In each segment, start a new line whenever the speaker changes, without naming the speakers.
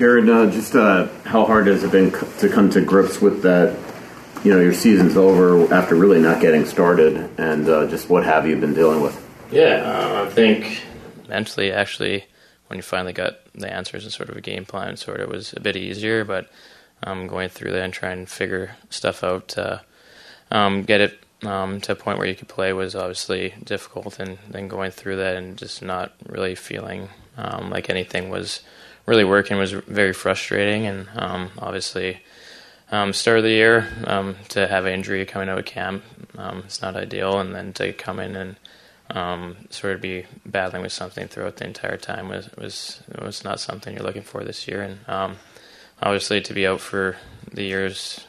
Jared, uh, just uh, how hard has it been to come to grips with that? You know, your season's over after really not getting started, and uh, just what have you been dealing with?
Yeah, uh, I think mentally, actually, when you finally got the answers and sort of a game plan, sort of was a bit easier. But um, going through that and trying to figure stuff out to um, get it um, to a point where you could play was obviously difficult, and then going through that and just not really feeling um, like anything was really working was very frustrating, and um, obviously. Um, start of the year um, to have an injury coming out of camp, um, it's not ideal, and then to come in and um, sort of be battling with something throughout the entire time was was was not something you're looking for this year, and obviously to be out for the years,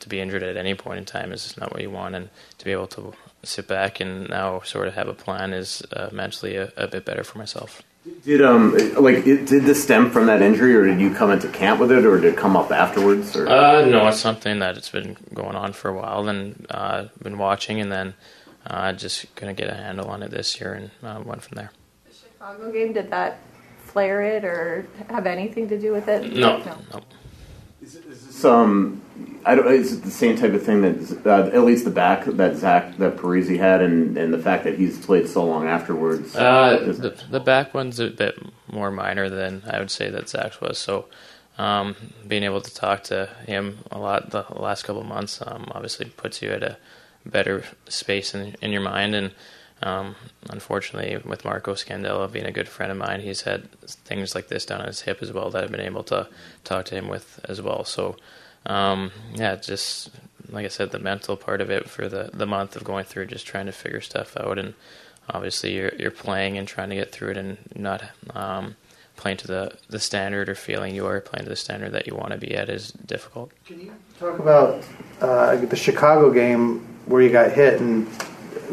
to be injured at any point in time is not what you want, and to be able to sit back and now sort of have a plan is uh, mentally a, a bit better for myself.
Did um like it, did this stem from that injury, or did you come into camp with it, or did it come up afterwards? Or?
Uh, no, it's something that it's been going on for a while, and uh, been watching, and then uh, just gonna get a handle on it this year, and uh, went from there.
The Chicago game did that flare it or have anything to do with it?
No, no. no.
Is, is this um I don't. Is it the same type of thing that uh, at least the back that Zach that Parise had, and, and the fact that he's played so long afterwards?
Uh, the, the back one's a bit more minor than I would say that Zach's was. So, um, being able to talk to him a lot the last couple of months um, obviously puts you at a better space in in your mind. And um, unfortunately, with Marco Scandella being a good friend of mine, he's had things like this down on his hip as well that I've been able to talk to him with as well. So um, yeah, just like I said, the mental part of it for the the month of going through, just trying to figure stuff out, and obviously you're you're playing and trying to get through it, and not um, playing to the the standard or feeling you are playing to the standard that you want to be at is difficult.
Can you talk about uh, the Chicago game where you got hit and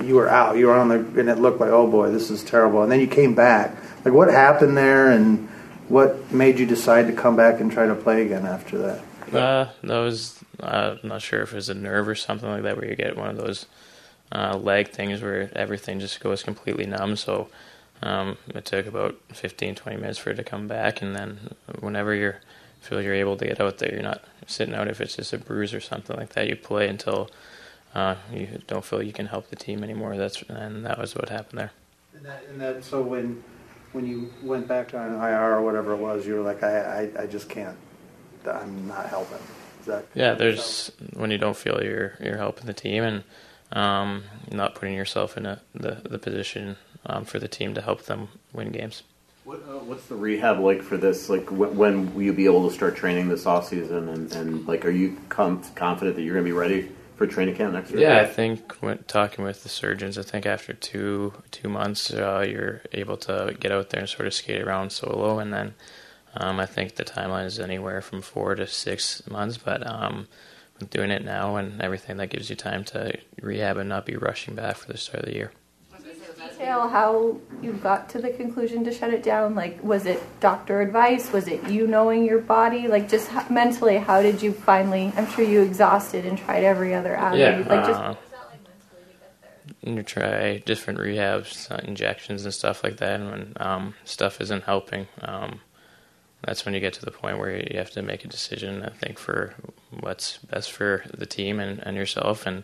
you were out, you were on the, and it looked like, oh boy, this is terrible, and then you came back. Like, what happened there, and what made you decide to come back and try to play again after that?
Uh, that was I'm not sure if it was a nerve or something like that, where you get one of those uh, leg things where everything just goes completely numb. So um, it took about 15, 20 minutes for it to come back, and then whenever you feel you're able to get out there, you're not sitting out if it's just a bruise or something like that. You play until uh, you don't feel you can help the team anymore. That's and that was what happened there.
And that, and that so when when you went back on IR or whatever it was, you were like, I, I, I just can't I'm not helping. That,
yeah, there's when you don't feel you're you're helping the team and um, not putting yourself in a, the the position um, for the team to help them win games.
What, uh, what's the rehab like for this? Like, when, when will you be able to start training this off season? And, and like, are you com- confident that you're going to be ready for training camp next year?
Yeah, I think when talking with the surgeons, I think after two two months, uh, you're able to get out there and sort of skate around solo, and then um, I think the timeline is anywhere from four to six months, but um, doing it now and everything that gives you time to rehab and not be rushing back for the start of the year.
Detail how you got to the conclusion to shut it down. Like, was it doctor advice? Was it you knowing your body? Like, just mentally, how did you finally? I'm sure you exhausted and tried every other avenue.
Yeah,
like, just,
uh, you try different rehabs, uh, injections, and stuff like that. And when um, stuff isn't helping, um, that's when you get to the point where you have to make a decision. I think for what's best for the team and, and yourself. And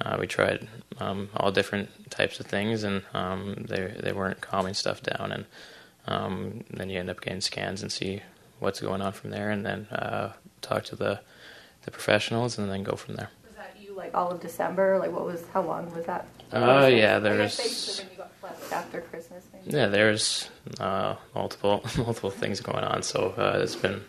uh, we tried um, all different types of things, and um, they they weren't calming stuff down. And um, then you end up getting scans and see what's going on from there, and then uh, talk to the the professionals, and then go from there.
Was that you like all of December? Like what was how long was that?
Oh uh, yeah, there's
after Christmas.
Maybe. Yeah, there's uh, multiple multiple things going on, so uh, it's been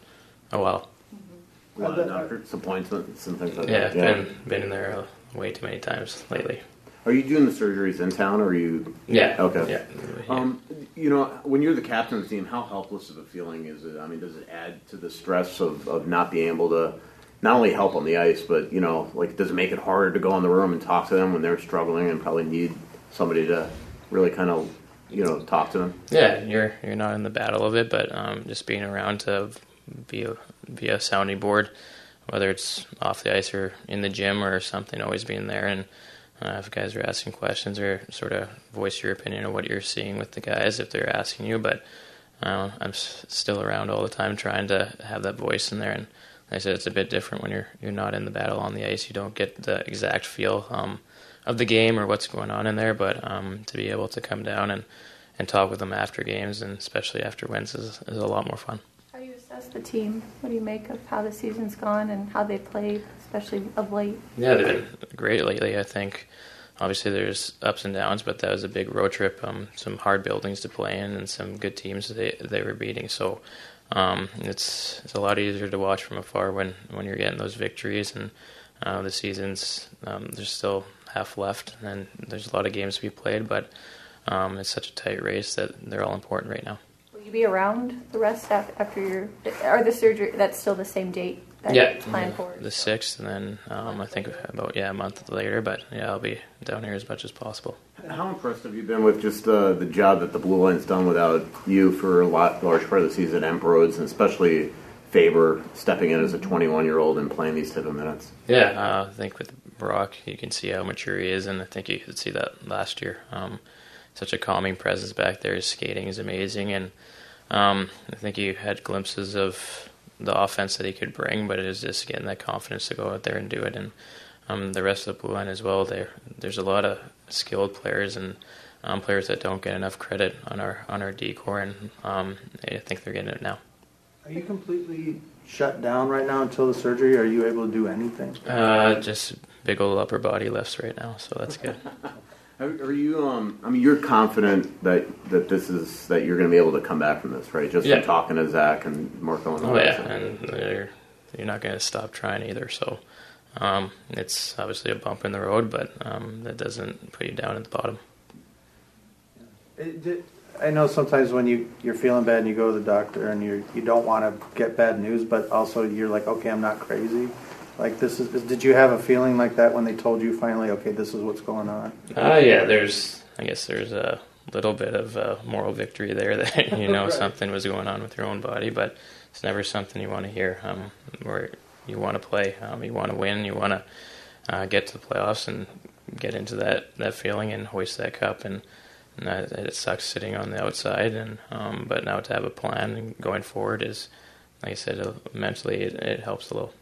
a while.
Mm-hmm. A lot doctor's appointments and things like
yeah,
that.
Yeah, been been in there way too many times lately.
Are you doing the surgeries in town, or are you?
Yeah.
Okay.
Yeah.
Um, you know, when you're the captain of the team, how helpless of a feeling is it? I mean, does it add to the stress of, of not being able to not only help on the ice, but you know, like, does it make it harder to go in the room and talk to them when they're struggling and probably need somebody to really kind of you know talk to them.
Yeah, you're you're not in the battle of it, but um, just being around to be a, be a sounding board, whether it's off the ice or in the gym or something, always being there and. Uh, if guys are asking questions or sort of voice your opinion of what you're seeing with the guys if they're asking you, but uh, I'm s- still around all the time, trying to have that voice in there. And like I said it's a bit different when you're you're not in the battle on the ice. You don't get the exact feel um, of the game or what's going on in there. But um, to be able to come down and, and talk with them after games, and especially after wins, is, is a lot more fun.
How do you assess the team? What do you make of how the season's gone and how they played, especially of late?
Yeah, they've been great lately. I think obviously there's ups and downs, but that was a big road trip. Um, some hard buildings to play in, and some good teams they they were beating. So um, it's it's a lot easier to watch from afar when when you're getting those victories. And uh, the season's um, there's still half left, and there's a lot of games to be played, but um, it's such a tight race that they're all important right now.
Will you be around the rest after your or the surgery? That's still the same date. That
Yeah,
you planned for
the sixth, and then um, I think about yeah a month later. But yeah, I'll be down here as much as possible.
How impressed have you been with just uh, the job that the Blue Line's done without you for a lot large part of the season, Emp Roads, and especially Faber stepping in as a 21 year old and playing these type of minutes?
Yeah, uh, I think with Brock, you can see how mature he is, and I think you could see that last year. Um, such a calming presence back there. His skating is amazing, and um, I think you had glimpses of the offense that he could bring, but it is just getting that confidence to go out there and do it. And um, the rest of the blue line as well. There, there's a lot of skilled players and um, players that don't get enough credit on our on our decor, and um, I think they're getting it now.
Are you completely shut down right now until the surgery? Are you able to do anything?
Uh, just big old upper body lifts right now, so that's good.
Are, are you? Um, I mean, you're confident that that this is that you're going to be able to come back from this, right? Just
Yeah.
from talking to Zach and Marco and all
Oh
that
yeah,
stuff.
and you're, you're not going to stop trying either. So um, it's obviously a bump in the road, but um, that doesn't put you down at the bottom.
It, it, I know sometimes when you you're feeling bad and you go to the doctor and you you don't want to get bad news, but also you're like, okay, I'm not crazy. Like this is. Did you have a feeling like that when they told you finally, okay, this is what's going on?
Uh, yeah, there's I guess there's a little bit of uh, moral victory there that you know
Right.
something was going on with your own body, but it's never something you want to hear. Um, where you want to play, um, you want to win, you want to uh, get to the playoffs and get into that, that feeling and hoist that cup. And, and that, it sucks sitting on the outside, and um, but now to have a plan going forward is, like I said, uh, mentally it, it helps a little.